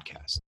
podcast.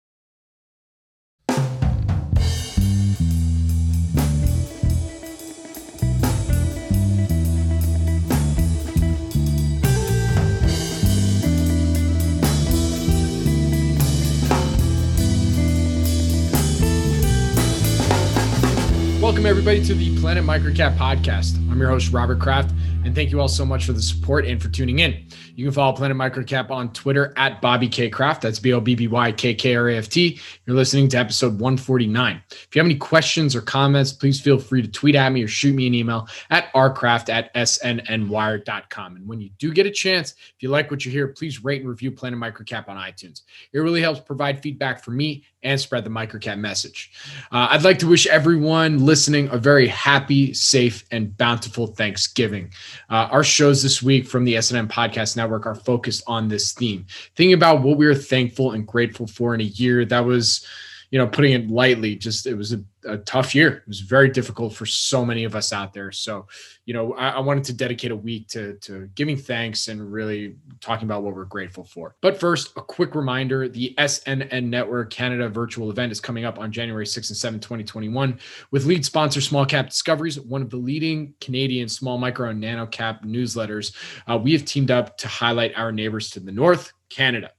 Welcome, everybody, to the Planet Microcap podcast. I'm your host, Robert Kraft, and thank you all so much for the support and for tuning in. You can follow Planet Microcap on Twitter at Bobby K Kraft. That's B O B B Y K K R A F T. You're listening to episode 149. If you have any questions or comments, please feel free to tweet at me or shoot me an email at rkraft at snnwire.com. And when you do get a chance, if you like what you hear, please rate and review Planet Microcap on iTunes. It really helps provide feedback for me and spread the microcap message. Uh, I'd like to wish everyone listening a very happy, safe, and bountiful Thanksgiving. Uh, our shows this week from the SNN Podcast Network are focused on this theme. Thinking about what we are thankful and grateful for in a year that was, you know, putting it lightly, just it was a, a tough year. It was very difficult for so many of us out there. So, you know, I, I, wanted to dedicate a week to to giving thanks and really talking about what we're grateful for. But first, a quick reminder: the SNN Network Canada virtual event is coming up on January 6 and 7, 2021, with lead sponsor Small Cap Discoveries, one of the leading Canadian small, micro, and nano cap newsletters. Uh, we have teamed up to highlight our neighbors to the north, Canada.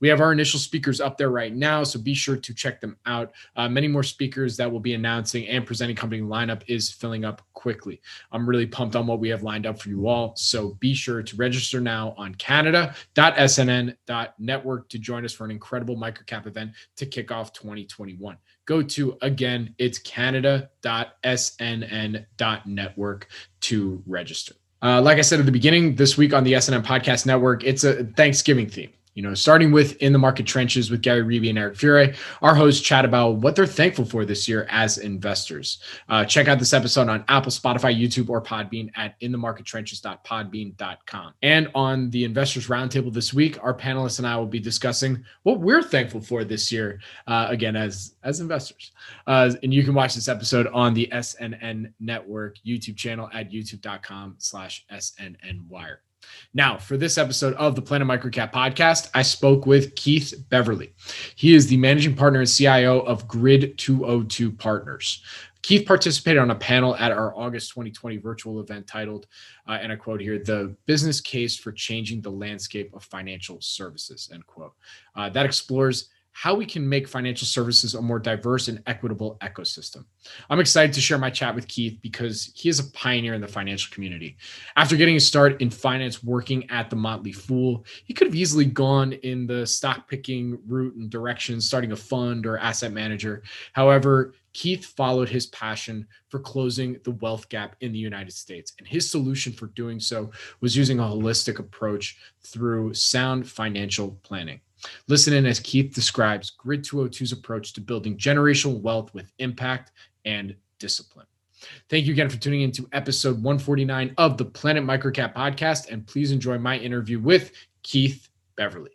We have our initial speakers up there right now, so be sure to check them out. Uh, many more speakers that will be announcing and presenting company lineup is filling up quickly. I'm really pumped on what we have lined up for you all, so be sure to register now on canada.snn.network to join us for an incredible microcap event to kick off 2021. Go to again, it's canada.snn.network to register. Uh, like I said at the beginning, this week on the SNN Podcast Network, it's a Thanksgiving theme you know, starting with In the Market Trenches with Gary Reevy and Eric Fure, our hosts chat about what they're thankful for this year as investors. Uh, check out this episode on Apple, Spotify, YouTube, or Podbean at inthemarkettrenches.podbean.com. And on the Investors Roundtable this week, our panelists and I will be discussing what we're thankful for this year, uh, again, as, as investors. Uh, and you can watch this episode on the SNN Network YouTube channel at youtube.com slash SNNWire. Now, for this episode of the Planet Microcap podcast, I spoke with Keith Beverly. He is the managing partner and CIO of Grid 202 Partners. Keith participated on a panel at our August 2020 virtual event titled, uh, and I quote here, The Business Case for Changing the Landscape of Financial Services, end quote. Uh, that explores how we can make financial services a more diverse and equitable ecosystem. I'm excited to share my chat with Keith because he is a pioneer in the financial community. After getting a start in finance working at the Motley Fool, he could have easily gone in the stock picking route and direction, starting a fund or asset manager. However, Keith followed his passion for closing the wealth gap in the United States. And his solution for doing so was using a holistic approach through sound financial planning. Listen in as Keith describes Grid 202's approach to building generational wealth with impact and discipline. Thank you again for tuning in to episode 149 of the Planet Microcap podcast. And please enjoy my interview with Keith Beverly.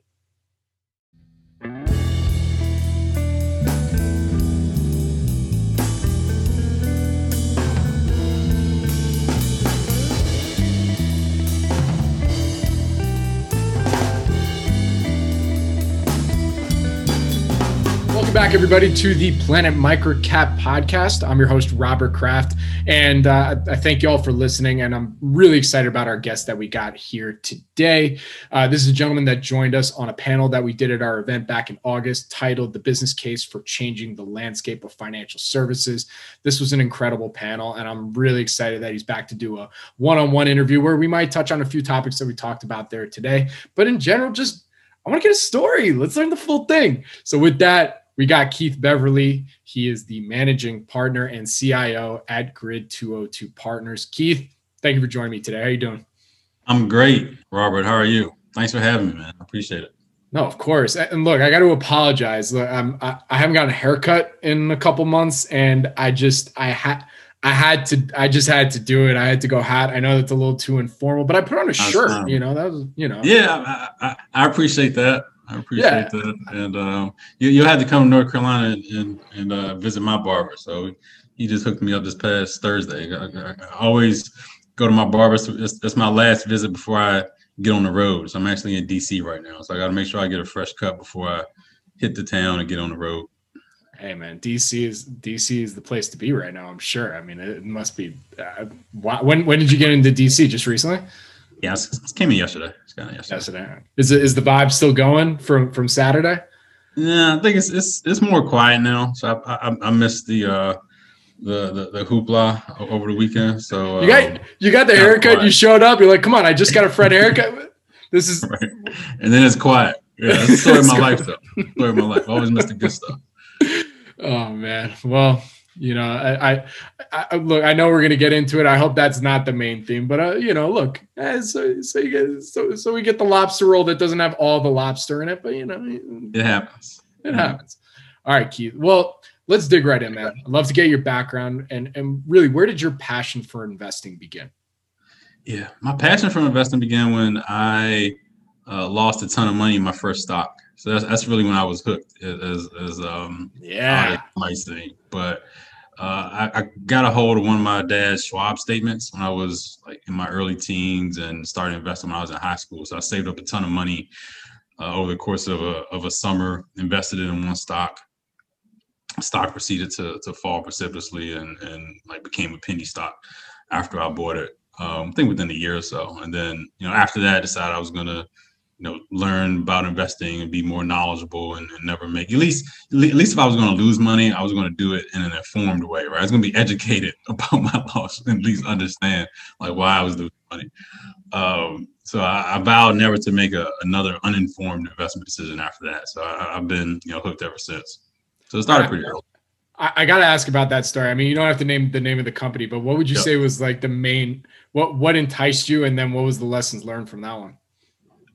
Welcome back, everybody, to the Planet Microcap podcast. I'm your host, Robert Kraft, and uh, I thank you all for listening. And I'm really excited about our guest that we got here today. Uh, this is a gentleman that joined us on a panel that we did at our event back in August titled The Business Case for Changing the Landscape of Financial Services. This was an incredible panel, and I'm really excited that he's back to do a one on one interview where we might touch on a few topics that we talked about there today. But in general, just I want to get a story. Let's learn the full thing. So, with that, we got Keith Beverly. He is the managing partner and CIO at Grid 202 Partners. Keith, thank you for joining me today. How are you doing? I'm great, Robert. How are you? Thanks for having me, man. I appreciate it. No, of course. And look, I got to apologize. Look, I'm, I, I haven't gotten a haircut in a couple months, and I just I had I had to I just had to do it. I had to go hat. I know that's a little too informal, but I put on a shirt. You know that was you know. Yeah, I, I, I appreciate that. I appreciate yeah. that. And um, you you had to come to North Carolina and and, and uh, visit my barber. So he just hooked me up this past Thursday. I, I, I always go to my barber. So it's, it's my last visit before I get on the road. So I'm actually in DC right now. So I got to make sure I get a fresh cut before I hit the town and get on the road. Hey man, DC is DC is the place to be right now. I'm sure. I mean, it must be. Uh, when when did you get into DC? Just recently? Yeah, it came in yesterday. It's kind of yesterday. Yesterday. Is it is the vibe still going from from Saturday? Yeah, I think it's it's it's more quiet now. So I I, I missed the uh the, the, the hoopla over the weekend. So you got um, you got the haircut. You showed up. You're like, come on, I just got a Fred haircut. This is right. And then it's quiet. Yeah, that's the story of my life, though. Story of my life. Always miss the good stuff. Oh man. Well, you know, I, I, I, look. I know we're gonna get into it. I hope that's not the main theme, but uh, you know, look, eh, so so, you get, so so we get the lobster roll that doesn't have all the lobster in it, but you know, it happens. It happens. All right, Keith. Well, let's dig right in, man. I'd love to get your background and and really, where did your passion for investing begin? Yeah, my passion for investing began when I uh, lost a ton of money in my first stock. So that's, that's really when I was hooked, as as um yeah might say. But uh, I, I, got a hold of one of my dad's Schwab statements when I was like in my early teens and started investing when I was in high school. So I saved up a ton of money uh, over the course of a of a summer, invested it in one stock, stock proceeded to to fall precipitously and and like became a penny stock after I bought it. Um, I think within a year or so, and then you know after that, I decided I was gonna you know learn about investing and be more knowledgeable and, and never make at least at least if I was going to lose money, I was going to do it in an informed way, right? I was going to be educated about my loss and at least understand like why I was losing money. Um, so I, I, vowed never to make a, another uninformed investment decision after that. So I, have been you know hooked ever since. So it started pretty early. I, I got to ask about that story. I mean, you don't have to name the name of the company, but what would you yep. say was like the main what what enticed you, and then what was the lessons learned from that one?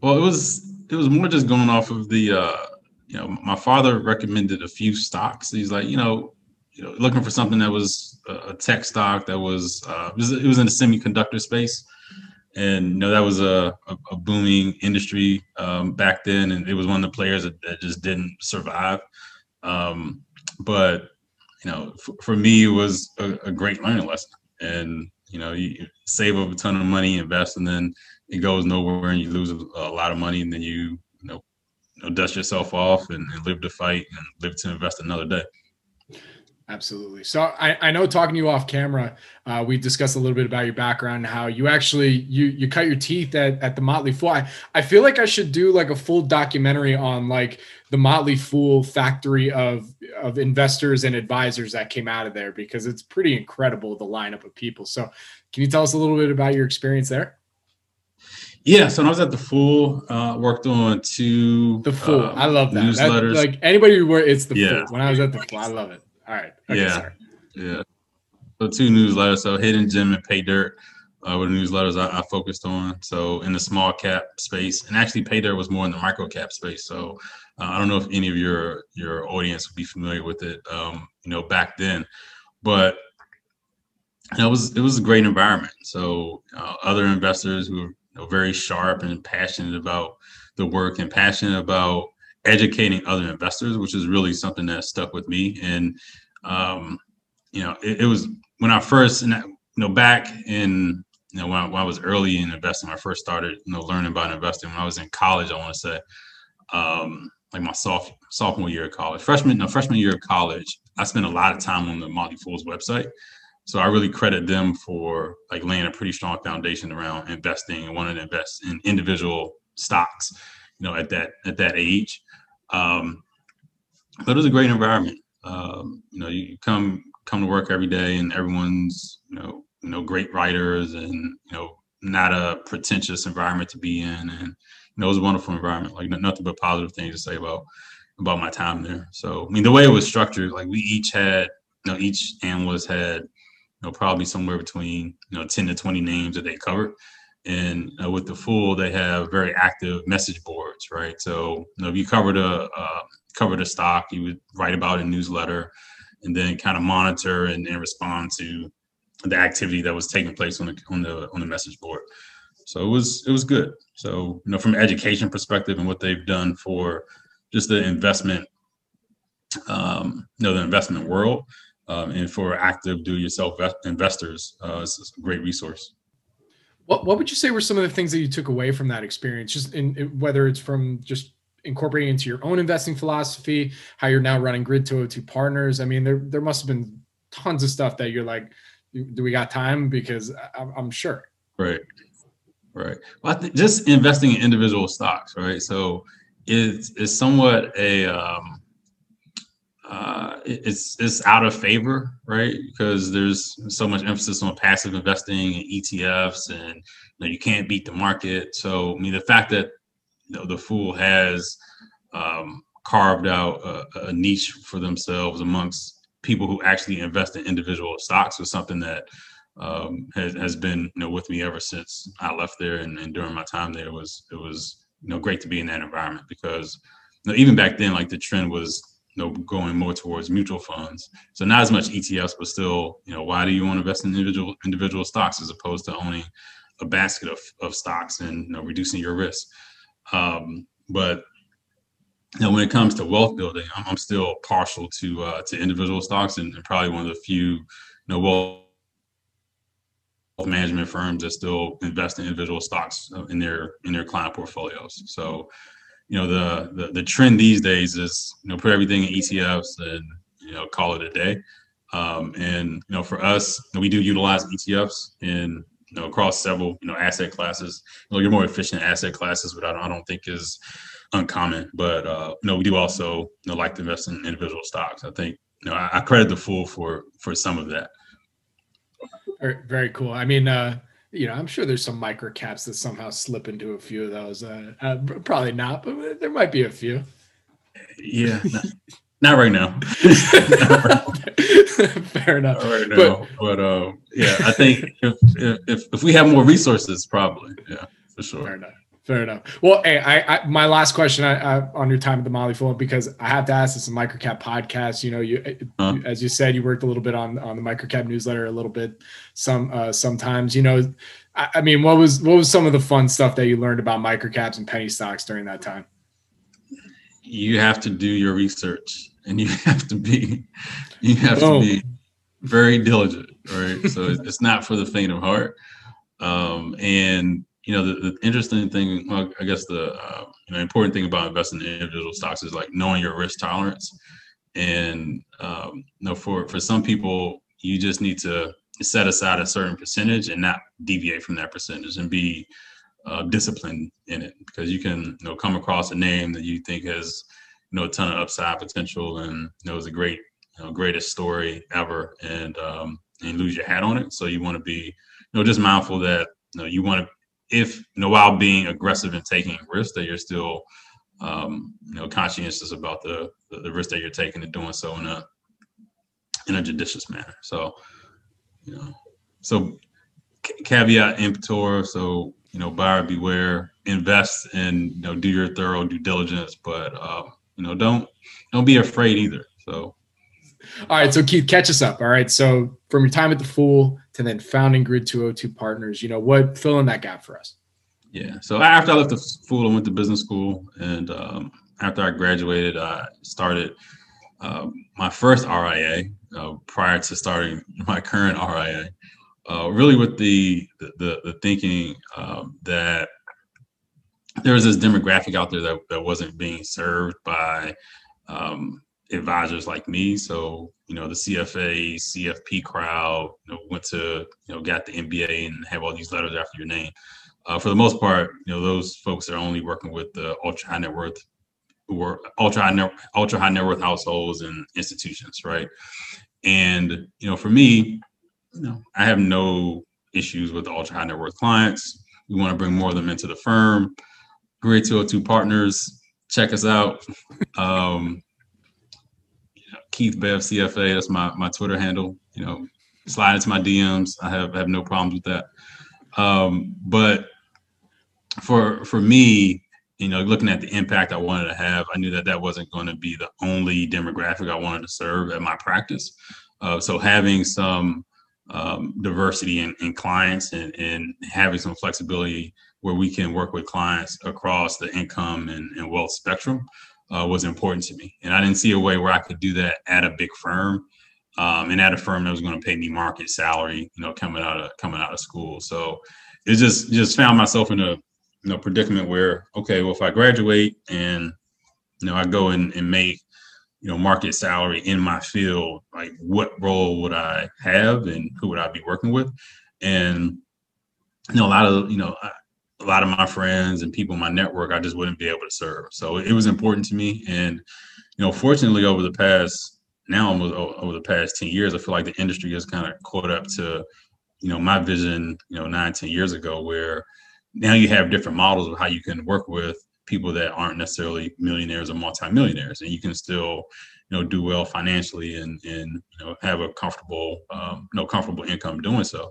Well, it was it was more just going off of the uh, you know my father recommended a few stocks. He's like you know you know looking for something that was a tech stock that was uh, it was, in the semiconductor space and you know that was a, a, a booming industry um, back then, and it was one of the players that, that just didn't survive. Um, but you know, for, for me, it was a, a, great learning lesson. And you know, you save up a ton of money, invest, and then it goes nowhere, and you lose a, a lot of money, and then you you know, you know dust yourself off and, and live to fight and live to invest another day. Absolutely. So I, I know talking to you off camera, uh, we discussed a little bit about your background and how you actually you you cut your teeth at, at the Motley Fool. I, I feel like I should do like a full documentary on like the Motley Fool factory of of investors and advisors that came out of there because it's pretty incredible the lineup of people. So can you tell us a little bit about your experience there? Yeah, so when I was at the Fool, uh, worked on two. The Fool, uh, I love that. Newsletters. That, like anybody who works, it's the yeah. Fool. When I was at the Fool, I love it. All right. Okay, yeah. Sorry. Yeah. So two newsletters. So Hidden Gem and Pay Dirt uh, were the newsletters I, I, focused on. So in the small cap space, and actually Pay Dirt was more in the micro cap space. So uh, I don't know if any of your your audience would be familiar with it. Um, you know, back then, but it was it was a great environment. So uh, other investors who were know, very sharp and passionate about the work and passionate about educating other investors, which is really something that stuck with me. And um, you know, it, it, was when I first, you know, back in you know when I, when I, was early in investing, when I first started, you know, learning about investing. When I was in college, I want to say, um, like my soft, sophomore year of college, freshman, no, freshman year of college, I spent a lot of time on the Motley Fool's website. So I really credit them for like laying a pretty strong foundation around investing and wanting to invest in individual stocks, you know, at that at that age. Um, but it was a great environment. Um, you know, you come come to work every day, and everyone's you know you know great writers, and you know not a pretentious environment to be in, and you know it was a wonderful environment. Like nothing but positive things to say about about my time there. So I mean, the way it was structured, like we each had you know each analyst had know probably somewhere between you know 10 to 20 names that they covered And uh, with the Fool, they have very active message boards, right? So you know, if you covered a uh, covered a stock, you would write about a newsletter, and then kind of monitor and, and respond to the activity that was taking place on the on the on the message board. So it was it was good. So you know, from an education perspective and what they've done for just the investment, um, you know, the investment world, um, and for active do-yourself investors, uh, it's a great resource. What What would you say were some of the things that you took away from that experience? Just in, in whether it's from just incorporating into your own investing philosophy, how you're now running Grid 202 Partners. I mean, there there must have been tons of stuff that you're like, do we got time? Because I, I'm sure. Right. Right. Well, I think just investing in individual stocks, right? So it's it's somewhat a um, uh, it's it's out of favor, right? Because there's so much emphasis on passive investing and ETFs, and you, know, you can't beat the market. So I mean, the fact that you know, the fool has um, carved out a, a, niche for themselves amongst people who actually invest in individual stocks was something that um, has, has been you know with me ever since I left there and, and during my time there it was it was you know great to be in that environment because even back then like the trend was know going more towards mutual funds so not as much ETFs but still you know why do you want to invest in individual individual stocks as opposed to owning a basket of, of stocks and you know reducing your risk um, but you know, when it comes to wealth building, I'm, I'm still partial to uh, to individual stocks and, and, probably one of the few you know wealth management firms that still invest in individual stocks uh, in their in their client portfolios. So, you know, the the, the trend these days is you know put everything in ETFs and you know call it a day. Um, and you know, for us, we do utilize ETFs in you know across several you know asset classes. You know, your more efficient asset classes, but I don't, I don't think is uncommon. But uh, you know, we do also you know like to invest in individual stocks. I think you know I, I credit the fool for for some of that. Very, very cool. I mean, uh, you know, I'm sure there's some micro caps that somehow slip into a few of those. Uh, uh, probably not, but there might be a few. Yeah, not, not right now. Fair enough. Not right now, but, but uh, yeah, I think if, if if we have more resources, probably, yeah, for sure. Fair enough. Fair enough. Well, hey, I, I my last question I, I, on your time at the Motley Fool because I have to ask this a microcap podcast. You know, you huh? as you said, you worked a little bit on on the microcap newsletter, a little bit some uh, sometimes. You know, I, I, mean, what was what was some of the fun stuff that you learned about microcaps and penny stocks during that time? You have to do your research, and you have to be you have to be very diligent, right? so it's not for the faint of heart. Um, and you know, the, the interesting thing, well, I guess the uh, you know, important thing about investing in individual stocks is like knowing your risk tolerance. And um, you know, for for some people, you just need to set aside a certain percentage and not deviate from that percentage and be uh, disciplined in it because you can you know come across a name that you think has you know a ton of upside potential and you know is a great you know greatest story ever and um, and lose your hat on it. So you want to be you know just mindful that you know you want to if you know while being aggressive and taking risks that you're still um, you know conscientious about the, the, the risk that you're taking and doing so in a in a judicious manner. So you know so caveat emptor so you know buyer beware invest and you know do your thorough due diligence but uh, you know don't don't be afraid either. So all right so keith catch us up all right so from your time at the fool to then founding Grid 202 Partners. You know, what fill in that gap for us? Yeah. So after I left the school, I went to business school, and um, after I graduated, I started uh, my first RIA uh, prior to starting my current RIA. Uh, really, with the the, the thinking um, that there was this demographic out there that, that wasn't being served by um, advisors like me. So, you know, the CFA, CFP crowd, you know, went to, you know, got the MBA and have all these letters after your name. Uh, for the most part, you know, those folks are only working with the ultra high net worth or ultra high net, ultra high net worth households and institutions, right? And, you know, for me, you know, I have no issues with the ultra high net worth clients. We want to bring more of them into the firm. Grid 202 partners, check us out. Um, Keith Bev CFA. That's my my Twitter handle. You know, slide into my DMs. I have have no problems with that. Um, but for for me, you know, looking at the impact I wanted to have, I knew that that wasn't going to be the only demographic I wanted to serve at my practice. Uh, so having some um, diversity in, in clients and, and, having some flexibility where we can work with clients across the income and, and wealth spectrum uh, was important to me. And I didn't see a way where I could do that at a big firm um, and at a firm that was going to pay me market salary, you know, coming out of coming out of school. So it just just found myself in a you know predicament where okay, well if I graduate and you know I go and, and make you know market salary in my field like what role would i have and who would i be working with and you know a lot of you know a lot of my friends and people in my network i just wouldn't be able to serve. So it was important to me. And you know fortunately over the past now almost over the past 10 years i feel like the industry has kind of caught up to you know my vision you know nine ten years ago where now you have different models of how you can work with people that aren't necessarily millionaires or multimillionaires, and you can still, you know, do well financially and and you know have a comfortable, um, you know, comfortable income doing so.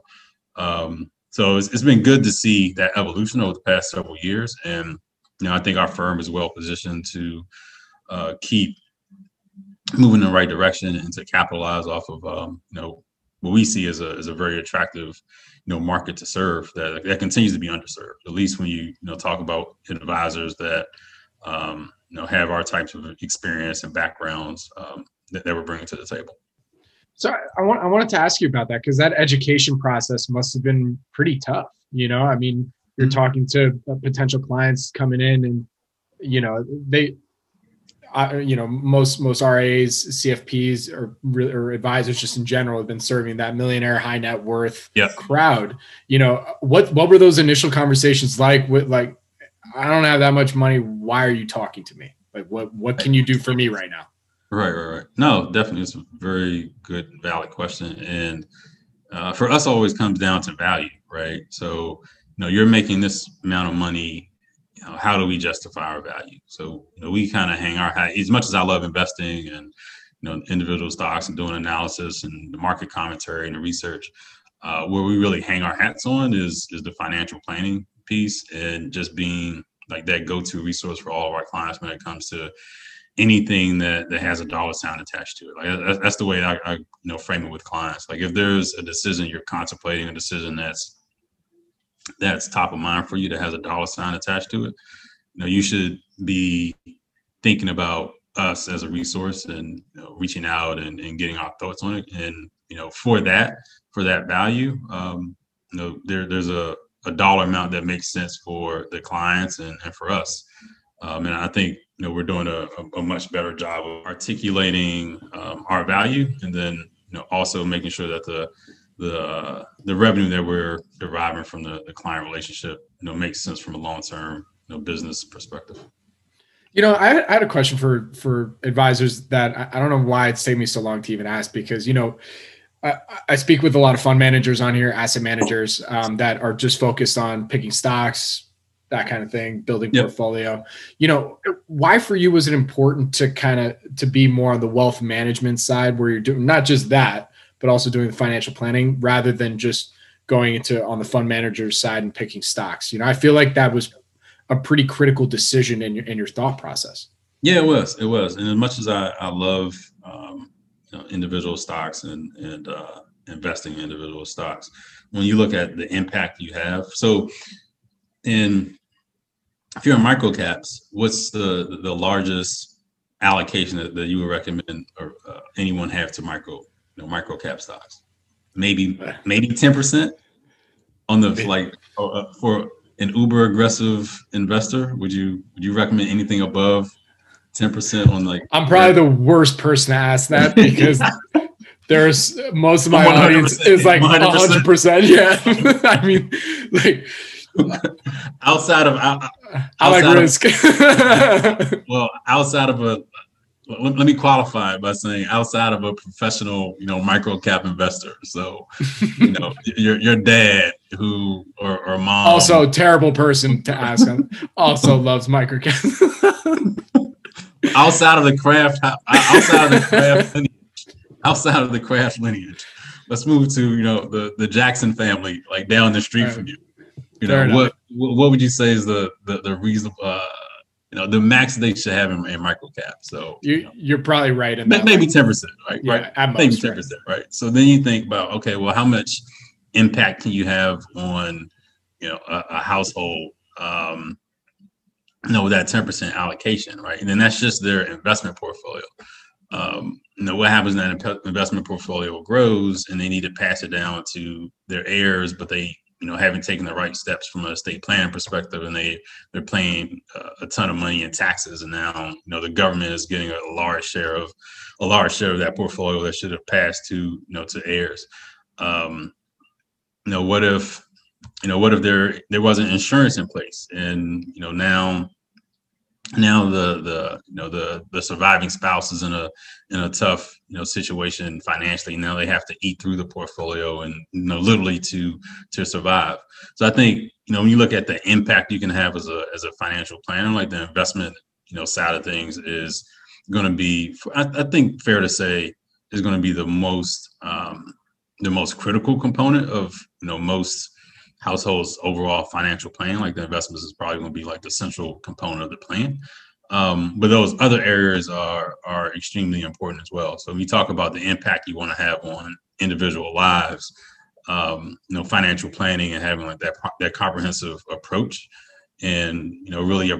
Um, so it's, it's been good to see that evolution over the past several years, and you know, I think our firm is well positioned to uh, keep moving in the right direction and to capitalize off of um, you know what we see as a as a very attractive you know market to serve that that continues to be underserved. At least when you you know talk about advisors that um, you know have our types of experience and backgrounds um, that, that we're bringing to the table. So I want I wanted to ask you about that because that education process must have been pretty tough. You know, I mean, you're mm-hmm. talking to uh, potential clients coming in, and you know they uh, you know, most most RAs, CFPs, or, or advisors just in general have been serving that millionaire, high net worth yep. crowd. You know, what what were those initial conversations like? With like, I don't have that much money. Why are you talking to me? Like, what what can you do for me right now? Right, right, right. No, definitely, it's a very good, valid question, and uh, for us, always comes down to value, right? So, you know, you're making this amount of money you know, how do we justify our value? So, you know, we kind of hang our hat as much as I love investing and, you know, individual stocks and doing analysis and the market commentary and the research. Uh, where we really hang our hats on is is the financial planning piece and just being like that go-to resource for all of our clients when it comes to anything that that has a dollar sign attached to it. Like that's the way I, I you know frame it with clients. Like if there's a decision you're contemplating, a decision that's that's top of mind for you that has a dollar sign attached to it, you know, you should be thinking about us as a resource and you know, reaching out and, and getting our thoughts on it. And you know, for that, for that value, um, you know, there there's a, a dollar amount that makes sense for the clients and, and for us. Um, and I think you know we're doing a, a, much better job of articulating um, our value, and then you know also making sure that the the the revenue that we're deriving from the, the client relationship, you know, makes sense from a long term, you know, business perspective. You know, I, I had a question for for advisors that I, I don't know why it's taken me so long to even ask because you know. I, I speak with a lot of fund managers on here, asset managers um, that are just focused on picking stocks, that kind of thing, building yep. portfolio. You know, why for you was it important to kind of to be more on the wealth management side where you're doing not just that, but also doing the financial planning rather than just going into on the fund manager's side and picking stocks. You know, I feel like that was a pretty critical decision in your in your thought process. Yeah, it was. It was. And as much as I, I love um, you know, individual stocks and and uh, investing in individual stocks, when you look at the impact you have, so in if you're in micro caps, what's the the largest allocation that, that you would recommend or uh, anyone have to micro you know, micro cap stocks. Maybe maybe ten percent on the like uh, for an uber aggressive investor. Would you would you recommend anything above ten percent on like? I'm probably the worst person to ask that because. There's most of my audience is like 100 percent. Yeah, I mean, like outside of outside I like risk. Of, well, outside of a let, let, me qualify by saying outside of a professional, you know, micro cap investor. So, you know, your your dad who or, or mom also terrible person to ask. Him also loves micro cap. outside of the Kraft, uh, outside of the Kraft lineage, outside of the Kraft lineage. Let's move to you know the the Jackson family, like down the street right. from you. You know, what what would you say is the the, the reasonable uh, you know the max they should have in, in micro cap. So you, you are probably right. In maybe ten percent, right? Yeah, right. maybe ten percent, right. right? So then you think about okay, well, how much impact can you have on you know a, a household? Um, you know, with that ten percent allocation, right? And then that's just their investment portfolio. Um, you know what happens when that investment portfolio grows and they need to pass it down to their heirs, but they you know haven't taken the right steps from a estate planning perspective and they they're paying uh, a ton of money in taxes and now you know the government is getting a large share of a large share of that portfolio that should have passed to you know to heirs. Um you know what if you know what if there there wasn't insurance in place? And you know now now the the you know the the surviving spouse is in a in a tough you know situation financially. Now they have to eat through the portfolio and you know literally to to survive. So i think you know when you look at the impact you can have as a as a financial planner like the investment you know side of things is going to be I, I, think fair to say is going to be the most um the most critical component of you know most household's overall financial plan. Like the investments is probably going to be like the central component of the plan. Um, but those other areas are are extremely important as well. So when you talk about the impact you want to have on individual lives, um, you know, financial planning and having like that that comprehensive approach, and you know, really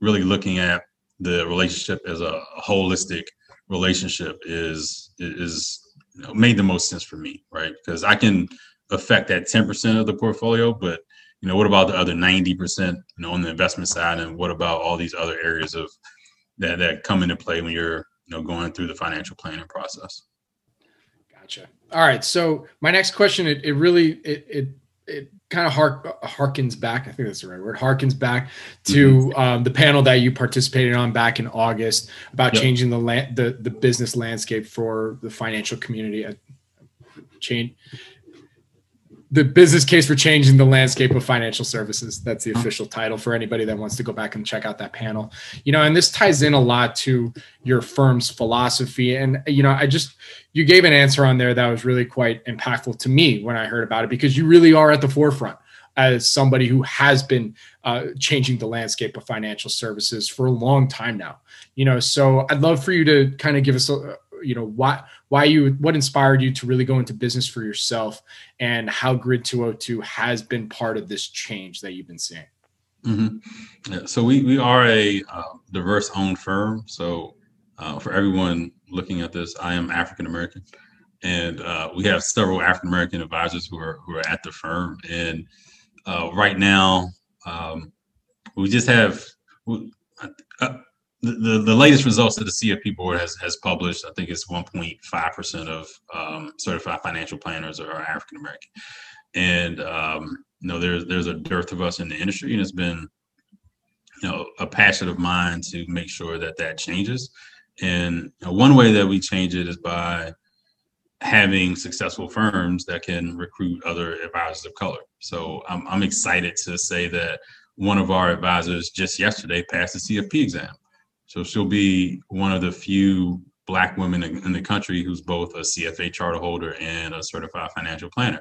really looking at the relationship as a, holistic relationship is is you know, made the most sense for me, right? Because I can affect that 10% of the portfolio, but you know, what about the other 90%, you know, on the investment side? And what about all these other areas of that that come into play when you're, you know, going through the financial planning process? Gotcha. All right. So my next question, it, it really it it it kind of hark, harkens back. I think that's the right word. Harkens back to mm-hmm. um, the panel that you participated on back in August about yep. changing the land, the the business landscape for the financial community. Change the business case for changing the landscape of financial services. That's the official title for anybody that wants to go back and check out that panel. You know, and this ties in a lot to your firm's philosophy. And, you know, I just, you gave an answer on there that was really quite impactful to me when I heard about it because you really are at the forefront as somebody who has been uh, changing the landscape of financial services for a long time now. You know, so I'd love for you to kind of give us a, you know why why you what inspired you to really go into business for yourself and how grid 202 has been part of this change that you've been seeing? Mm-hmm. yeah, so we we are a uh, diverse owned firm. So uh, for everyone looking at this i am african american and uh, we have several african american advisors who are who are at the firm. And uh, right now um, we just have uh, the, the, latest results that the CFP board has, has published, I think it's 1.5% of um, certified financial planners are African American. And, um, you know, there's, there's a dearth of us in the industry, and it's been, you know, a passion of mine to make sure that that changes. And you know, one way that we change it is by having successful firms that can recruit other advisors of color. So I'm, I'm excited to say that one of our advisors just yesterday passed the CFP exam. So she'll be one of the few Black women in, the country who's both a CFA charter holder and a certified financial planner.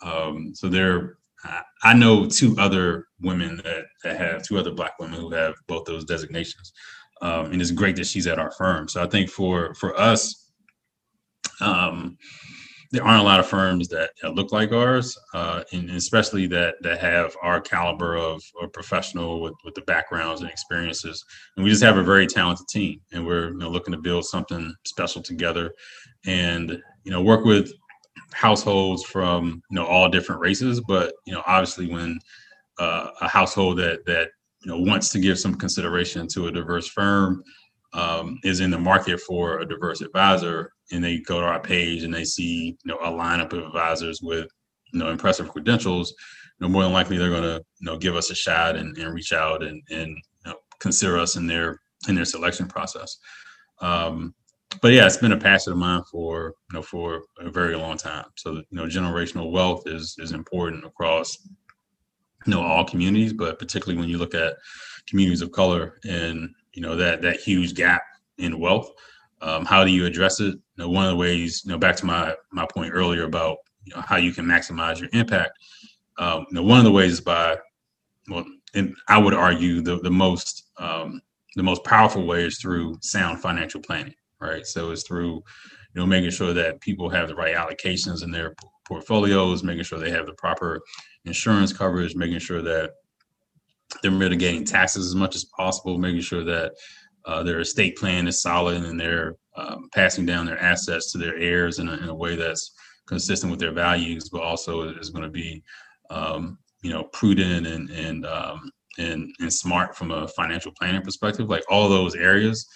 Um, so there, I know two other women that, that have two other Black women who have both those designations, um, and it's great that she's at our firm. So I think for for us, um, there aren't a lot of firms that, that look like ours, uh, and especially that that have our caliber of, of professional with, with the backgrounds and experiences. And we just have a very talented team, and we're you know, looking to build something special together, and you know work with households from you know all different races. But you know obviously when uh, a household that that you know wants to give some consideration to a diverse firm um, is in the market for a diverse advisor and they go to our page and they see you know a lineup of advisors with you know impressive credentials you know more than likely they're going to you know give us a shot and, and reach out and and you know, consider us in their in their selection process um, but yeah it's been a passion of mine for you know for a very long time so you know generational wealth is is important across you know all communities but particularly when you look at communities of color and you know that that huge gap in wealth. Um, how do you address it? You know, one of the ways, you know, back to my my point earlier about you know, how you can maximize your impact um, you know, one of the ways is by, well, and I would argue the the most um, the most powerful way is through sound financial planning, right? So it's through, you know, making sure that people have the right allocations in their portfolios, making sure they have the proper insurance coverage, making sure that they're mitigating taxes as much as possible, making sure that uh, their estate plan is solid and they're um, passing down their assets to their heirs in a, in a way that's consistent with their values, but also is going to be, um, you know, prudent and and um, and and smart from a financial planning perspective. Like all those areas,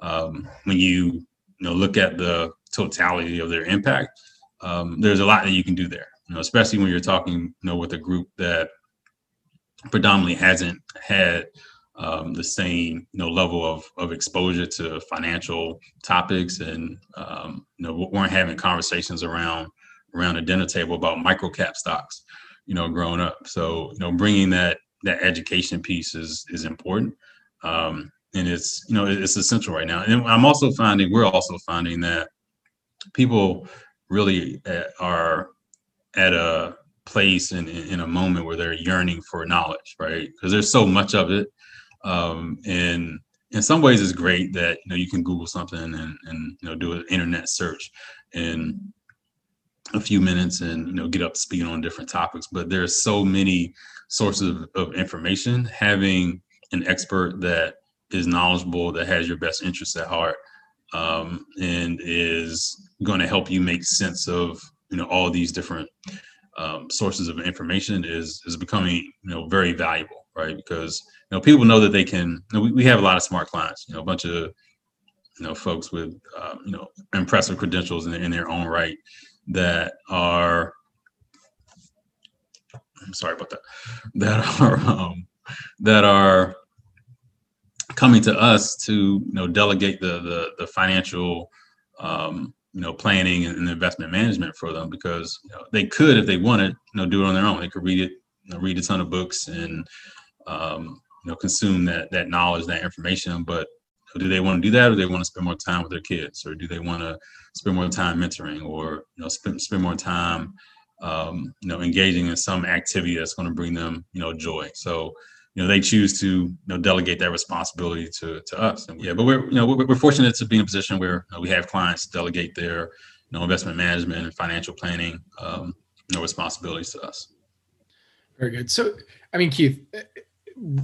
um, when you you know look at the totality of their impact, um, there's a lot that you can do there. You know, especially when you're talking, you know, with a group that predominantly hasn't had um, the same you know level of, of exposure to financial topics and um, you know weren't having conversations around around a dinner table about micro cap stocks you know growing up so you know bringing that that education piece is is important um, and it's you know it's essential right now and i'm also finding we're also finding that people really uh, are at a place in, in a moment where they're yearning for knowledge, right? Because there's so much of it. Um, and in some ways it's great that you know you can Google something and, and you know do an internet search in a few minutes and you know get up to speed on different topics. But there's so many sources of, of information. Having an expert that is knowledgeable, that has your best interests at heart, um, and is going to help you make sense of you know all these different um, sources of information is is becoming you know very valuable, right? Because know people know that they can. You know, we, we have a lot of smart clients, you know, a bunch of you know folks with um, you know impressive credentials in, in their own right that are. I'm sorry about that. That are um, that are coming to us to you know delegate the the, the financial um, you know planning and investment management for them because you know, they could if they wanted you know do it on their own they could read it you know, read a ton of books and um, you know consume that that knowledge that information but do they want to do that or do they want to spend more time with their kids or do they want to spend more time mentoring or you know spend, spend more time um, you know engaging in some activity that's going to bring them you know joy so you know they choose to you know delegate that responsibility to to us and yeah but we're you know we're, we're fortunate to be in a position where you know, we have clients delegate their you know investment management and financial planning um, you know responsibilities to us very good so i mean keith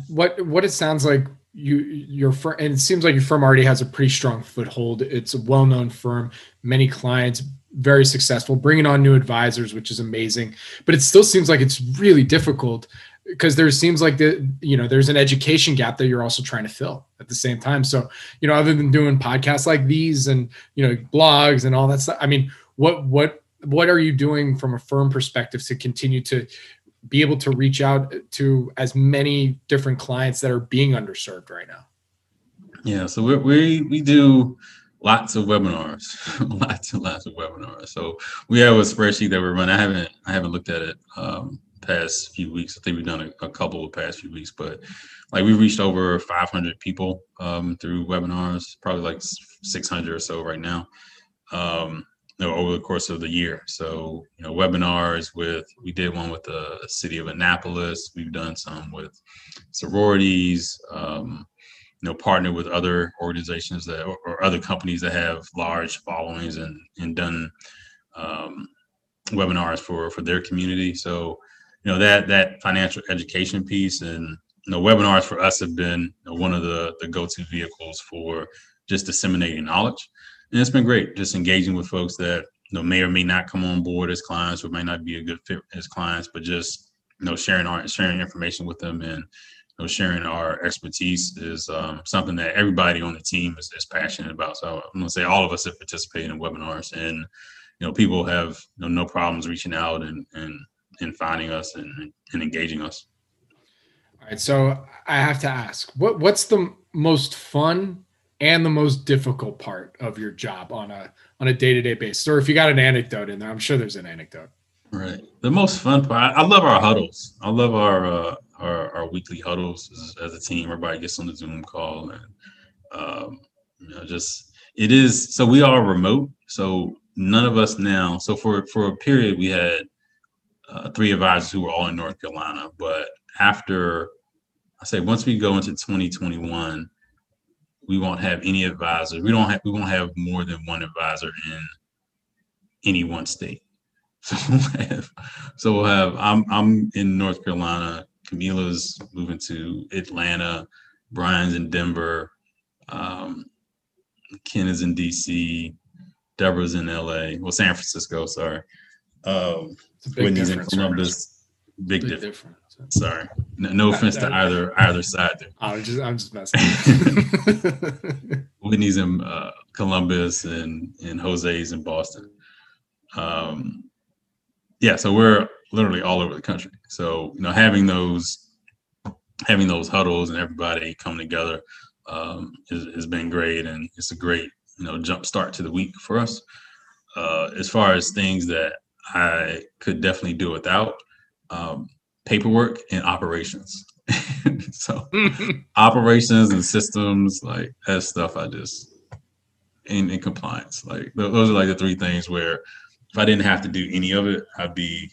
what what it sounds like you your firm and it seems like your firm already has a pretty strong foothold. It's a well-known firm many clients very successful bringing on new advisors which is amazing. But it still seems like it's really difficult because there seems like the you know there's an education gap that you're also trying to fill at the same time. So you know other than doing podcasts like these and you know blogs and all that stuff i mean what what what are you doing from a firm perspective to continue to be able to reach out to as many different clients that are being underserved right now yeah so we we, we do lots of webinars lots and lots of webinars so we have a spreadsheet that we run i haven't i haven't looked at it um, past few weeks. I think we've done a, a couple of past few weeks, but like we've reached over 500 people um, through webinars, probably like 600 or so right now. Um, know, over the course of the year. So, you know, webinars with, we did one with the city of Annapolis. We've done some with sororities, um, you know, partnered with other organizations that, or, or, other companies that have large followings and, and done um, webinars for, for their community. So, you know that that financial education piece and you know webinars for us have been you know, one of the the go-to vehicles for just disseminating knowledge and it's been great just engaging with folks that you know may or may not come on board as clients or may not be a good fit as clients but just you know sharing our sharing information with them and you know sharing our expertise is um, something that everybody on the team is, is passionate about so i'm to say all of us have participated in webinars and you know people have you know, no problems reaching out and and in finding us and, and engaging us. All right. So I have to ask, what what's the most fun and the most difficult part of your job on a on a day-to-day basis? Or if you got an anecdote in there, I'm sure there's an anecdote. Right. The most fun part, I love our huddles. I love our uh, our, our weekly huddles as, a team. Everybody gets on the Zoom call and um, you know, just it is so we are remote. So none of us now. So for for a period we had uh, three advisors who were all in North Carolina. But after I say once we go into 2021, we won't have any advisors. We don't have we won't have more than one advisor in any one state. So we'll have so we'll have I'm I'm in North Carolina. Camila's moving to Atlanta. Brian's in Denver. Um, Ken is in DC. Deborah's in LA. Well, San Francisco. Sorry. Um, Whitney's in Columbus. Big, big difference. difference. Sorry. No, no offense to either either side there. I'm just I'm just messing. Whitney's in uh, Columbus and and Jose's in Boston. Um, yeah, so we're literally all over the country. So you know, having those having those huddles and everybody coming together um, has, has been great, and it's a great you know jump start to the week for us. Uh, as far as things that I could definitely do without, um, paperwork and operations. so operations and systems, like that stuff, I just in, in compliance. Like those are like the three things where if I didn't have to do any of it, I'd be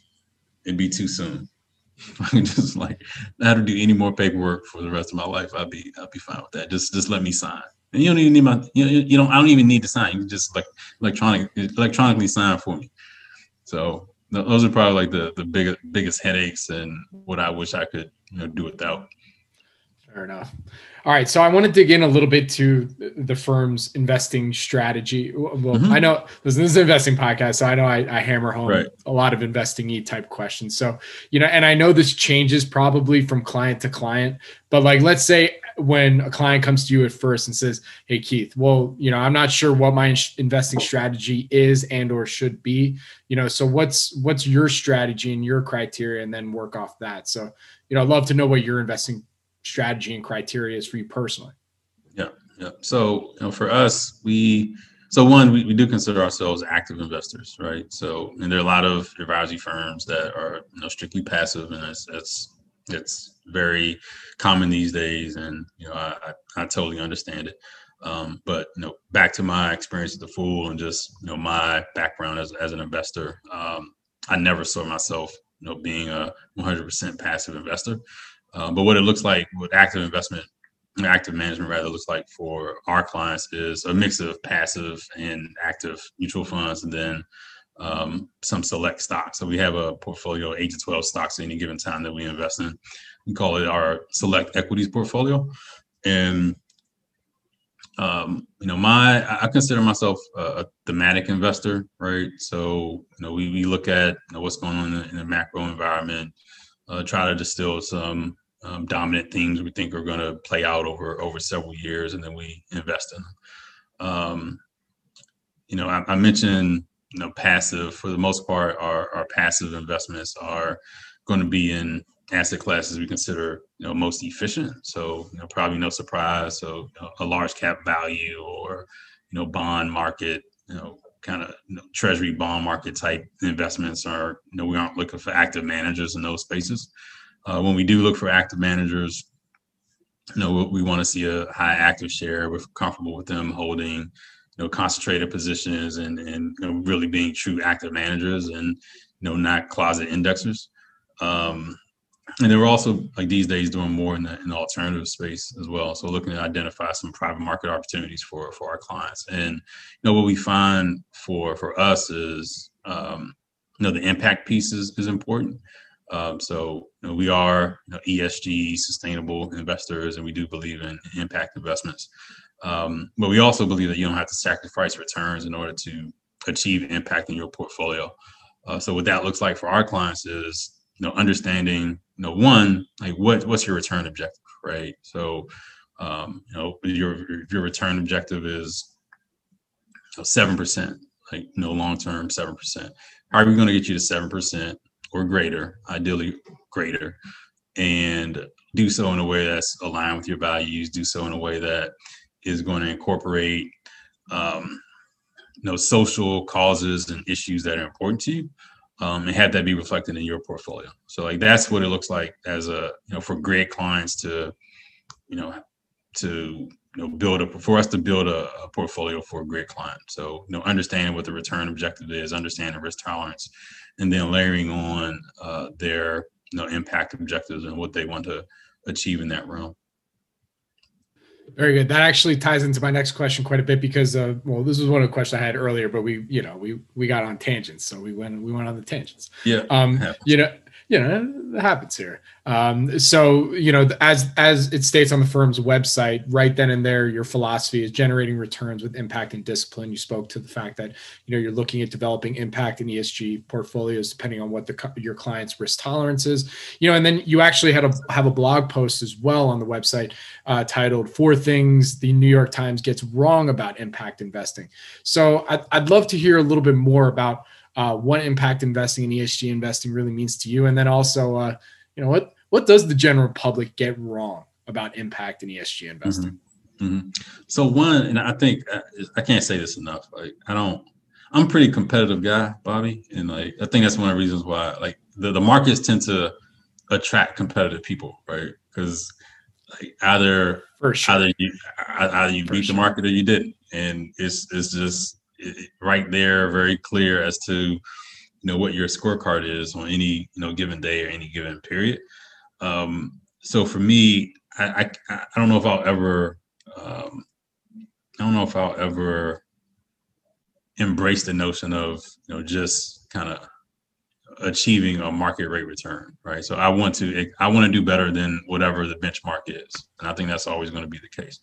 it'd be too soon. I just like not to do any more paperwork for the rest of my life. I'd be I'd be fine with that. Just just let me sign. And you don't even need my you know, you don't I don't even need to sign. You can just like electronic electronically sign for me. So those are probably like the the biggest biggest headaches and what I wish I could you know do without. Fair enough. All right, so I want to dig in a little bit to the firm's investing strategy. Well, mm-hmm. I know this, is an investing podcast, so I know I, I hammer home right. a lot of investing e type questions. So you know, and I know this changes probably from client to client, but like let's say when a client comes to you at first and says, "Hey Keith, well, you know, I'm not sure what my investing strategy is and or should be. You know, so what's what's your strategy and your criteria, and then work off that." So you know, I'd love to know what your investing strategy and criteria is for you personally. Yeah, yeah. So you know, for us, we so one we, we do consider ourselves active investors, right? So and there are a lot of advisory firms that are you know strictly passive, and it's it's it's very common these days, and you know I, I, I totally understand it. Um, but you know, back to my experience at the Fool and just you know my background as as an investor, um, I never saw myself you know being a 100% passive investor. Uh, but what it looks like with active investment, active management rather looks like for our clients is a mix of passive and active mutual funds, and then um, some select stocks. So we have a portfolio of eight to 12 stocks at any given time that we invest in. We call it our select equities portfolio. And, um, you know, my, I consider myself a, thematic investor, right? So, you know, we, we look at you know, what's going on in the, in the macro environment, uh, try to distill some um, dominant themes we think are going to play out over over several years, and then we invest in them. Um, you know, I, I mentioned you know passive for the most part our, our passive investments are going to be in asset classes we consider you know most efficient. So you know probably no surprise so you know, a large cap value or you know bond market you know kind of you know, treasury bond market type investments are you know we aren't looking for active managers in those spaces. Uh, when we do look for active managers you know we, we want to see a high active share. We're comfortable with them holding know concentrated positions and and you know, really being true active managers and you know not closet indexers. Um, and they we're also like these days doing more in the, in the alternative space as well. So looking to identify some private market opportunities for for our clients. And you know what we find for for us is um, you know the impact piece is, is important. Um, so you know, we are you know, ESG sustainable investors, and we do believe in impact investments. Um, but we also believe that you don't have to sacrifice returns in order to achieve impact in your portfolio. Uh, so what that looks like for our clients is, you know, understanding, you know, one, like what what's your return objective, right? So, um, you know, your your return objective is seven percent, like you no know, long term seven percent. How are we going to get you to seven percent or greater? Ideally, greater, and do so in a way that's aligned with your values. Do so in a way that is going to incorporate um, you know social causes and issues that are important to you um, and have that be reflected in your portfolio so like that's what it looks like as a you know for great clients to you know to you know build a for us to build a, a, portfolio for a great client. So you know understanding what the return objective is, understanding risk tolerance, and then layering on uh, their you know impact objectives and what they want to achieve in that realm. Very good. That actually ties into my next question quite a bit because, uh, well, this was one of the questions I had earlier, but we, you know, we we got on tangents, so we went we went on the tangents. Yeah. Um, you know, you know, it happens here. Um, so you know, as as it states on the firm's website, right then and there, your philosophy is generating returns with impact and discipline. You spoke to the fact that you know you're looking at developing impact and ESG portfolios depending on what the your client's risk tolerance is. You know, and then you actually had a have a blog post as well on the website uh, titled Four Things the New York Times Gets Wrong About Impact Investing." So I'd, I'd love to hear a little bit more about uh, what impact investing and ESG investing really means to you, and then also, uh, you know, what what does the general public get wrong about impact and ESG investing? Mm-hmm. Mm-hmm. So one, and I think uh, I can't say this enough. Like I don't, I'm a pretty competitive guy, Bobby, and like I think that's one of the reasons why like the, the markets tend to attract competitive people, right? Because like either sure. either you either you For beat sure. the market or you didn't, and it's it's just right there, very clear as to you know what your scorecard is on any you know given day or any given period. Um, so for me, I, I, I don't know if I'll ever um, I don't know if I'll ever embrace the notion of you know just kind of achieving a market rate return, right? So I want to I want to do better than whatever the benchmark is, and I think that's always going to be the case.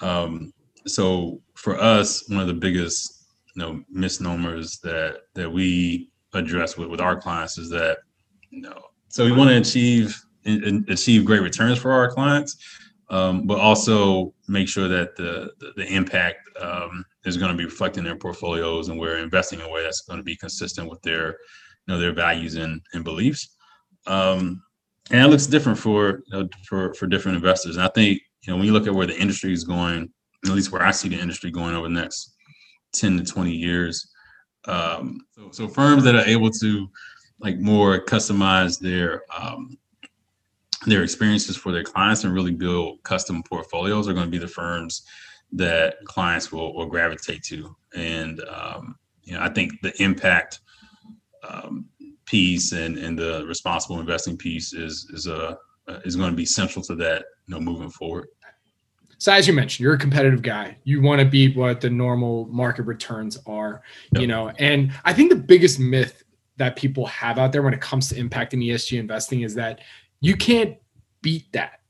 Um, so for us, one of the biggest you know misnomers that that we address with with our clients is that you know so we want to achieve achieve great returns for our clients um, but also make sure that the the, the impact um, is going to be reflected in their portfolios and we're investing in a way that's going to be consistent with their you know their values and, and beliefs. Um, and it looks different for you know, for for different investors. And i think you know when you look at where the industry is going at least where i see the industry going over the next 10 to 20 years. Um, so, so firms that are able to like more customize their um, their experiences for their clients and really build custom portfolios are going to be the firms that clients will, will gravitate to. And um, you know, I think the impact um, piece and, and the responsible investing piece is is a is going to be central to that, you know, moving forward. So as you mentioned, you're a competitive guy. You want to beat what the normal market returns are, yep. you know. And I think the biggest myth that people have out there when it comes to impact and ESG investing is that you can't beat that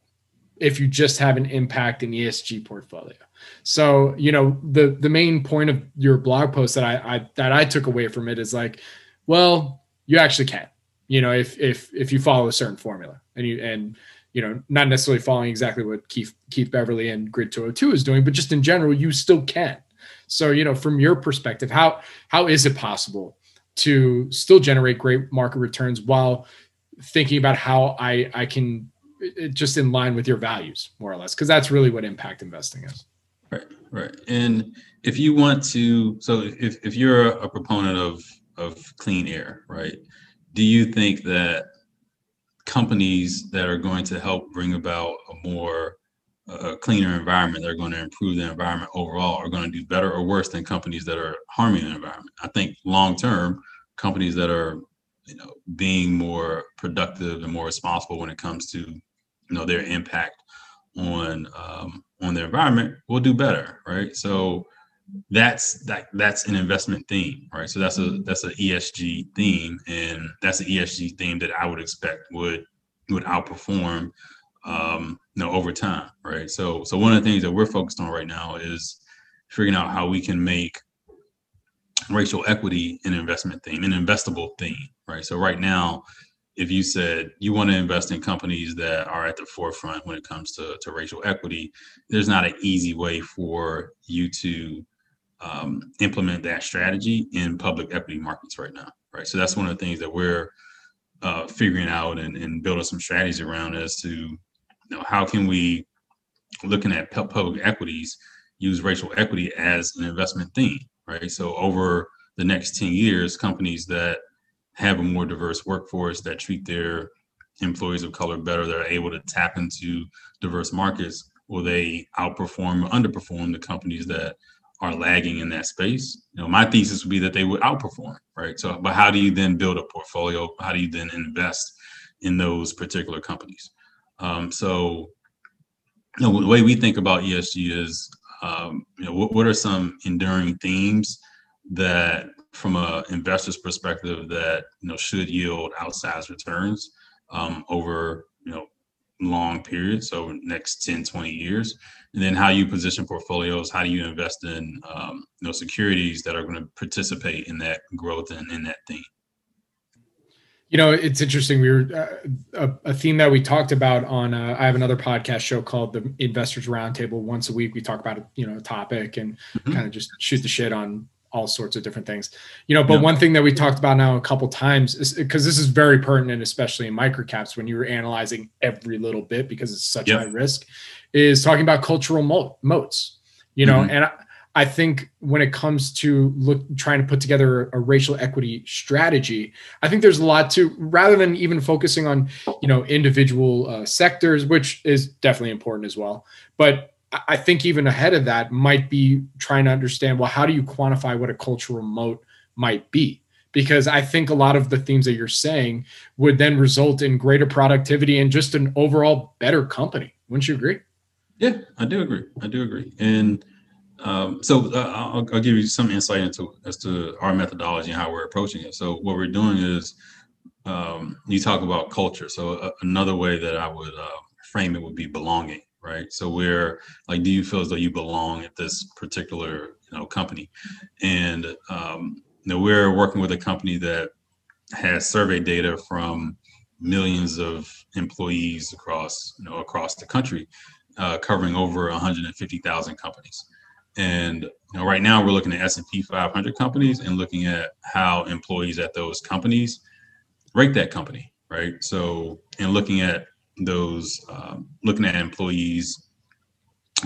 if you just have an impact and ESG portfolio. So, you know, the the main point of your blog post that I, I that I took away from it is like, well, you actually can. You know, if if if you follow a certain formula and you and you know, not necessarily following exactly what Keith Keith Beverly and Grid 202 is doing, but just in general, you still can. So, you know, from your perspective, how how is it possible to still generate great market returns while thinking about how I I can uh, just in line with your values, more or less, because that's really what impact investing is. Right, right. And if you want to, so if if you're a proponent of of clean air, right? Do you think that companies that are going to help bring about a more uh, cleaner environment, they're going to improve the environment overall, are going to do better or worse than companies that are harming the environment. I think long term, companies that are you know being more productive and more responsible when it comes to you know their impact on um, on the environment will do better, right? So that's that that's an investment theme, right? So that's a that's an ESG theme, and that's an ESG theme that I would expect would would outperform, um, you know, over time, right? So so one of the things that we're focused on right now is figuring out how we can make racial equity an investment theme, an investable theme, right? So right now, if you said you want to invest in companies that are at the forefront when it comes to, to racial equity, there's not an easy way for you to um, implement that strategy in public equity markets right now, right? So that's one of the things that we're uh, figuring out and, and building some strategies around as to, you know, how can we, looking at public equities, use racial equity as an investment theme, right? So over the next 10 years, companies that have a more diverse workforce that treat their employees of color better, that are able to tap into diverse markets, will they outperform or underperform the companies that are lagging in that space? You know, my thesis would be that they would outperform, right? So, but how do you then build a portfolio? How do you then invest in those particular companies? Um, so, you know, the way we think about ESG is, um, you know, what, what are some enduring themes that, from an investor's perspective, that you know should yield outsized returns um, over you know long periods, so next 10, 20 years, and then how you position portfolios, how do you invest in um, you know securities that are going to participate in that growth and in that theme. You know, it's interesting. We were uh, a, a, theme that we talked about on. Uh, I have another podcast show called the Investors Roundtable. Once a week, we talk about a, you know a topic and mm-hmm. kind of just shoot the shit on all sorts of different things. You know, but yeah. one thing that we talked about now a couple times is because this is very pertinent, especially in microcaps when you're analyzing every little bit because it's such yep. high risk, is talking about cultural mo- moats. You know, mm-hmm. and I, I, think when it comes to look trying to put together a, a racial equity strategy, I think there's a lot to rather than even focusing on you know individual uh, sectors, which is definitely important as well, but I think even ahead of that might be trying to understand well, how do you quantify what a cultural moat might be? Because I think a lot of the themes that you're saying would then result in greater productivity and just an overall better company. Wouldn't you agree? Yeah, I do agree. I do agree. And um, so uh, I'll, I'll, give you some insight into as to our methodology and how we're approaching it. So what we're doing is um, you talk about culture. So uh, another way that I would uh, frame it would be belonging right? So where like do you feel as though you belong at this particular you know company? And um, you know we're working with a company that has survey data from millions of employees across you know across the country, uh, covering over 150,000 companies. And you know, right now we're looking at S&P 500 companies and looking at how employees at those companies rate that company, right? So, and looking at those um, looking at employees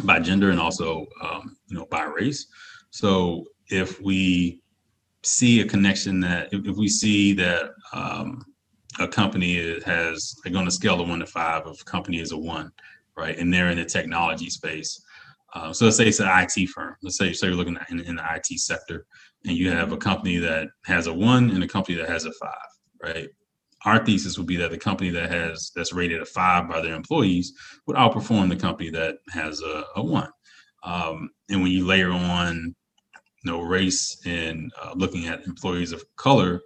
by gender and also um, you know by race. So if we see a connection that if, if we see that um, a company has like on a scale of one to five, if a company is a one, right, and they're in the technology space. Uh, so let's say it's an IT firm. Let's say, you're looking in, in the IT sector, and you have a company that has a one and a company that has a five, right? Our thesis would be that the company that has that's rated a five by their employees would outperform the company that has a, a one. Um, and when you layer on you know race and uh, looking at employees of color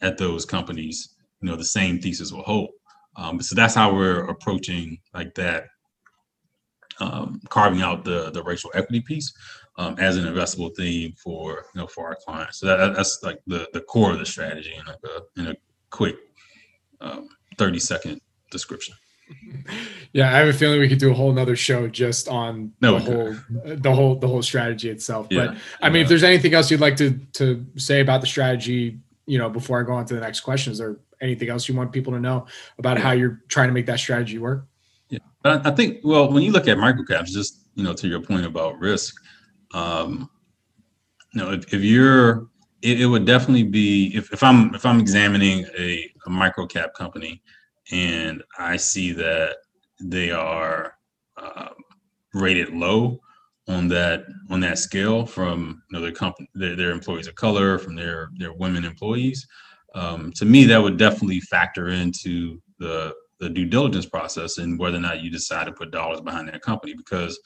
at those companies, you know the same thesis will hold. Um, so that's how we're approaching like that, um, carving out the the racial equity piece um, as an investable theme for you know for our clients. So that, that's like the the core of the strategy in like a in a quick um, 30 second description. Yeah, I have a feeling we could do a whole nother show just on no, the whole the whole the whole strategy itself. Yeah, but I mean, yeah. if there's anything else you'd like to to say about the strategy, you know, before I go on to the next question, is there anything else you want people to know about how you're trying to make that strategy work? Yeah, I think well, when you look at microcaps, just you know, to your point about risk, um, you know, if, if you're it, it would definitely be if, if I'm if I'm examining a, a micro cap company and I see that they are uh, rated low on that on that scale from you know, their company their, their, employees of color from their their women employees. Um, to me that would definitely factor into the the due diligence process and whether or not you decide to put dollars behind that company because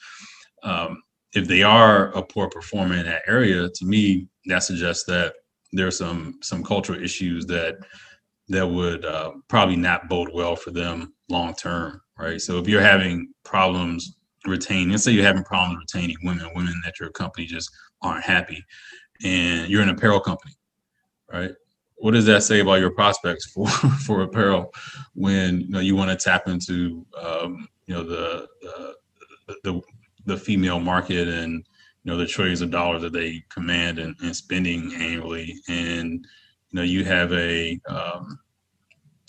um, if they are a poor performer in that area, to me, that suggests that there's some some cultural issues that that would uh, probably not bode well for them long term, right? So if you're having problems retaining, let's say you're having problems retaining women, women that your company just aren't happy, and you're an apparel company, right? What does that say about your prospects for for apparel when you know you want to tap into um, you know the, the the the female market and you know the trillions of dollars that they command and, and spending annually and you know you have a um,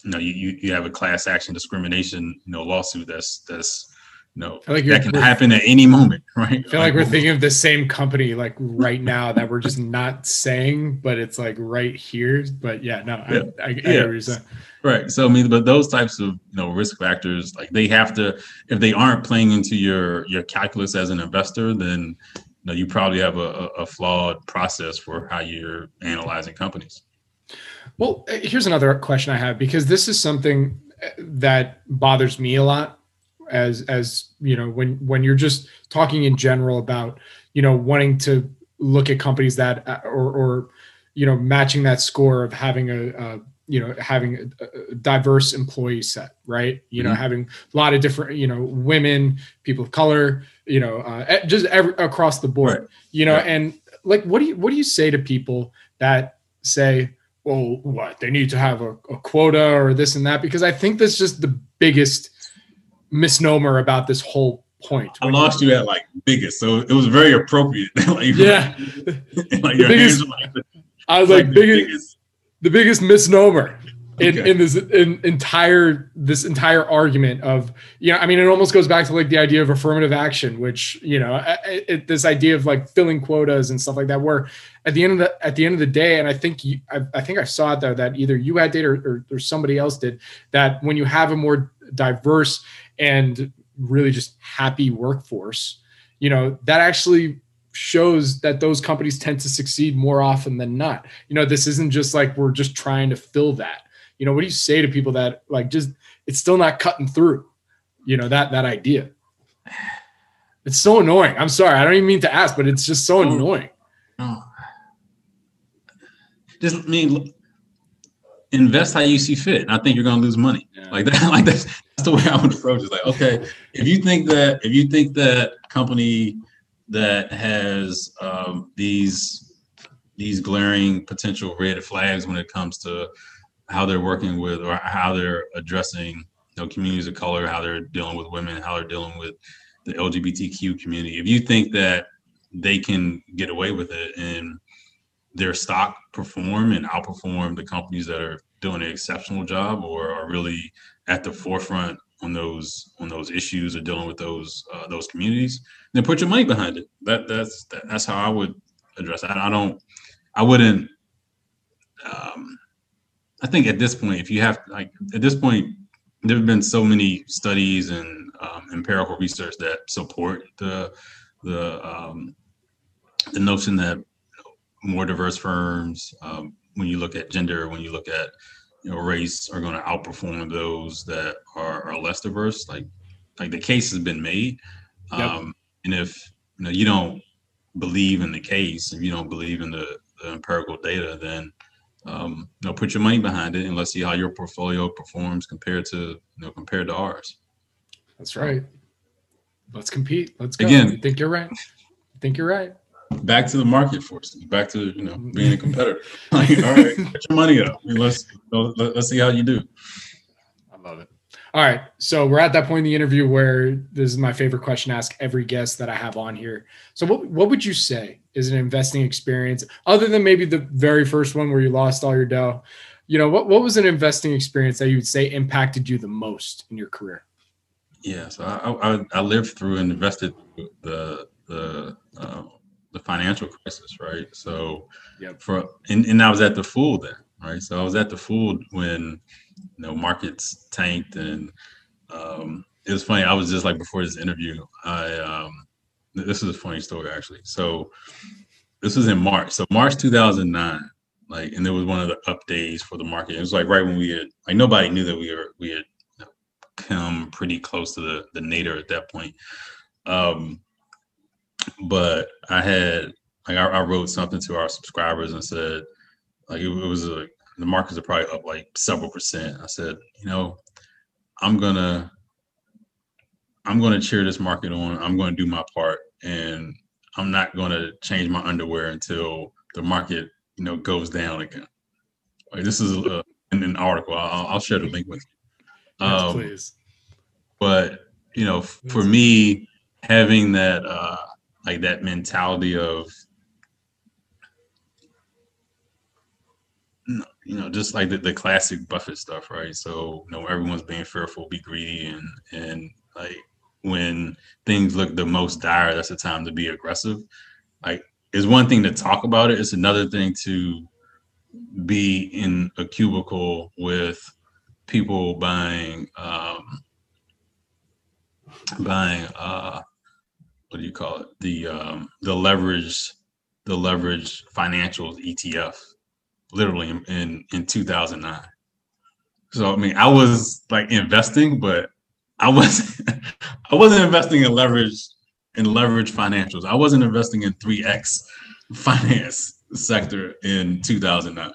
you know you, you have a class action discrimination you know lawsuit that's that's no, I like that can happen at any moment, right? I feel like, like we're thinking of the same company like right now that we're just not saying, but it's like right here. But yeah, no, yeah. I, I, I yeah. Right. So I mean, but those types of you know risk factors, like they have to, if they aren't playing into your your calculus as an investor, then you know you probably have a, a flawed process for how you're analyzing companies. Well, uh, here's another question I have because this is something uh, that bothers me a lot as as you know when when you're just talking in general about you know wanting to look at companies that uh, or or you know matching that score of having a, a you know having a, a, diverse employee set right you know mm-hmm. having a lot of different you know women people of color you know uh, just every, across the board right. you know and like what do you what do you say to people that say well what they need to have a, a quota or this and that because i think that's just the biggest misnomer about this whole point. I lost you at like biggest, so it was very appropriate. like, yeah, like your biggest, like the, I was like, like biggest, biggest, the biggest misnomer in, okay. in this in, entire this entire argument of you know I mean it almost goes back to like the idea of affirmative action, which you know it, it, this idea of like filling quotas and stuff like that. Where at the end of the at the end of the day, and I think you, I, I think I saw it though that either you had data or, or, or somebody else did that when you have a more diverse and really just happy workforce, you know, that actually shows that those companies tend to succeed more often than not. You know, this isn't just like we're just trying to fill that. You know, what do you say to people that like just it's still not cutting through, you know, that that idea? It's so annoying. I'm sorry. I don't even mean to ask, but it's just so annoying. No. Just I mean invest how you see fit. And I think you're gonna lose money. Yeah. Like that, like that's that's the way I would approach it. Like, okay, if you think that if you think that company that has um, these these glaring potential red flags when it comes to how they're working with or how they're addressing you know communities of color, how they're dealing with women, how they're dealing with the LGBTQ community. If you think that they can get away with it and their stock perform and outperform the companies that are doing an exceptional job or are really at the forefront on those on those issues or dealing with those uh, those communities, then put your money behind it. That that's that, that's how I would address that. I don't, I wouldn't. Um, I think at this point, if you have like at this point, there have been so many studies and um, empirical research that support the the um, the notion that more diverse firms, um, when you look at gender, when you look at you know race, are going to outperform those that are, are, less diverse. Like like the case has been made, yep. um, and if you know you don't believe in the case, if you don't believe in the, the empirical data, then um, you know put your money behind it and let's see how your portfolio performs compared to you know compared to ours. That's right. Let's compete. Let's go. Again, I think you're right. I think you're right back to the market forces, back to you know being a competitor. like, all right, put your money up. let's let's see how you do. I love it. All right, so we're at that point in the interview where this is my favorite question to ask every guest that I have on here. So, what what would you say is an investing experience other than maybe the very first one where you lost all your dough? You know, what what was an investing experience that you would say impacted you the most in your career? Yeah, so I I, I lived through and invested the the um, the financial crisis, right? So yep. for and, and I was at the Fool then, right? So I was at the Fool when you know markets tanked and um, it was funny. I was just like before this interview, I um, this is a funny story actually. So this was in March. So March 2009, like, and it was one of the up days for the market. It was like right when we had like nobody knew that we were we had come pretty close to the the nadir at that point. Um, but I had like I, I, wrote something to our subscribers and said like it, it was a the markets are probably up like several percent. I said, you know, I'm gonna I'm gonna cheer this market on. I'm gonna do my part, and I'm not gonna change my underwear until the market you know goes down again. Like this is a, in an article. I'll, I'll share the link with you. Yes, um, please. But you know, for me, having that uh, like that mentality of you know just like the, the classic buffett stuff right so you know everyone's being fearful be greedy and and like when things look the most dire, that's the time to be aggressive. Like, it's one thing to talk about it; it's another thing to be in a cubicle with people buying um, buying uh, what do you call it? The um, the leverage the leverage financials ETF, literally in, in in 2009. So I mean, I was like investing, but I was I wasn't investing in leverage in leverage financials. I wasn't investing in 3x finance sector in 2009.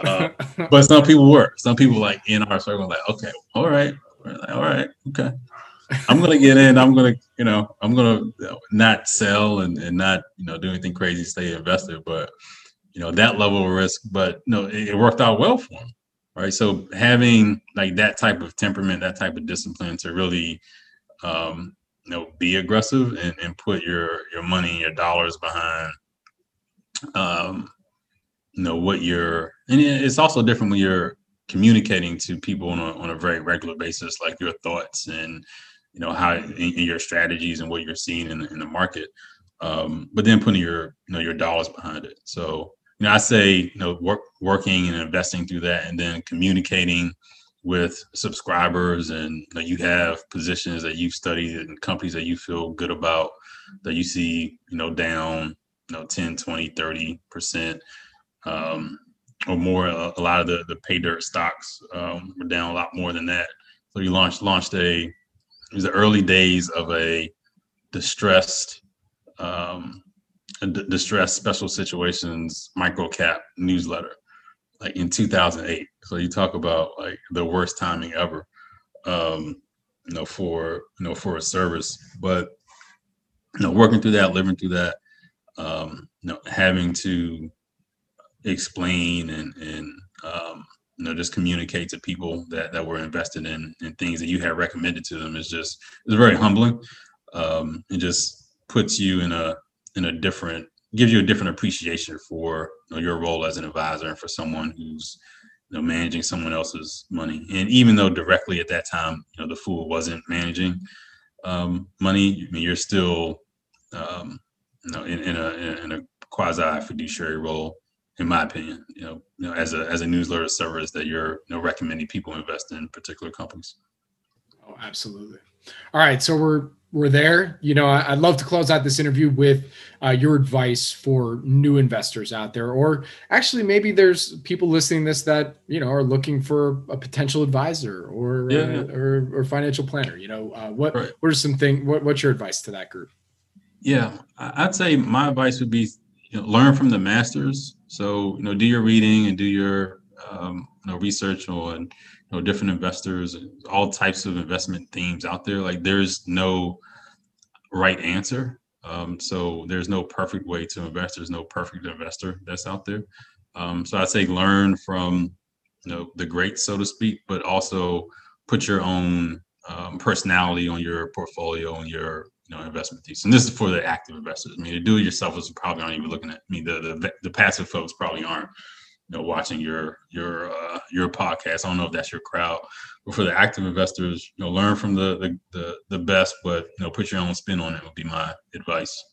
Uh, but some people were. Some people like in our circle, like, okay, all right, like, all right, okay. I'm gonna get in. I'm gonna, you know, I'm gonna not sell and, and not, you know, do anything crazy, stay invested. But you know, that level of risk, but no, it, worked out well for him. Right. So having like that type of temperament, that type of discipline to really um, you know, be aggressive and, and put your your money and your dollars behind um, you know what you're and it's also different when you're communicating to people on a, on a very regular basis like your thoughts and you know how in your strategies and what you're seeing in, in the market um, but then putting your you know your dollars behind it so you know i say you know work, working and investing through that and then communicating with subscribers and you, know, you have positions that you've studied and companies that you feel good about that you see you know down you know 10 20 30 percent um, or more. A, a, lot of the the pay dirt stocks um, were down a lot more than that. So you launched launched a it was the early days of a distressed um, d- distressed special situations micro cap newsletter like in 2008 so you talk about like the worst timing ever um you know for you know for a service but you know working through that living through that um you know having to explain and and um, you know just communicate to people that that were invested in in things that you had recommended to them is just it's very humbling. Um, it just puts you in a in a different gives you a different appreciation for you know, your role as an advisor and for someone who's you know managing someone else's money. And even though directly at that time, you know, the fool wasn't managing um, money, I mean, you're still um, you know in, in a in a quasi fiduciary role in my opinion, you know, you know, as a as a newsletter service that you're you know recommending people invest in particular companies. Oh, absolutely. All right, so we're we're there. You know, I'd love to close out this interview with uh, your advice for new investors out there, or actually maybe there's people listening this that you know are looking for a potential advisor or yeah, uh, yeah. Or, or financial planner. You know, uh, what right. what are some things? What, what's your advice to that group? Yeah, I'd say my advice would be you know, learn from the masters so you know, do your reading and do your um, you know research on know different investors, all types of investment themes out there. Like there's no right answer. Um, so there's no perfect way to invest. There's no perfect investor that's out there. Um, so I'd say learn from you know the greats, so to speak, but also put your own um, personality on your portfolio and your you know investment thesis. And this is for the active investors. I mean, the do-it-yourselfers probably aren't even looking at I me. The, the the passive folks probably aren't you know watching your your uh, your podcast. I don't know if that's your crowd, but for the active investors, you know, learn from the the the, the best, but you know, put your own spin on it would be my advice.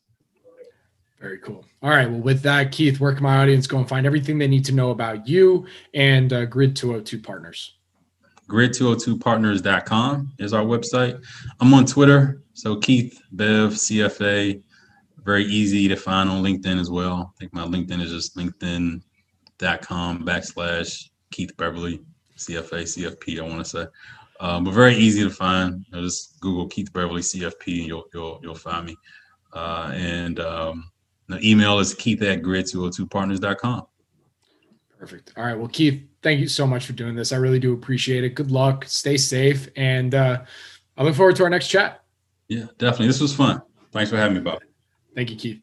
Very cool. All right. Well, with that, Keith, where can my audience go and find everything they need to know about you and uh, Grid 202 Partners? Grid202partners.com is our website. I'm on Twitter so Keith Bev CFA, very easy to find on LinkedIn as well. I think my LinkedIn is just linkedin.com backslash Keith Beverly CFA CFP. I want to say, um, but very easy to find. You know, just Google Keith Beverly CFP and you'll you'll you'll find me. Uh, and um, the email is Keith at grid202partners.com. Perfect. All right. Well, Keith, thank you so much for doing this. I really do appreciate it. Good luck. Stay safe. And uh, I look forward to our next chat. Yeah, definitely. This was fun. Thanks for having me, Bob. Thank you, Keith.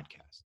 podcast.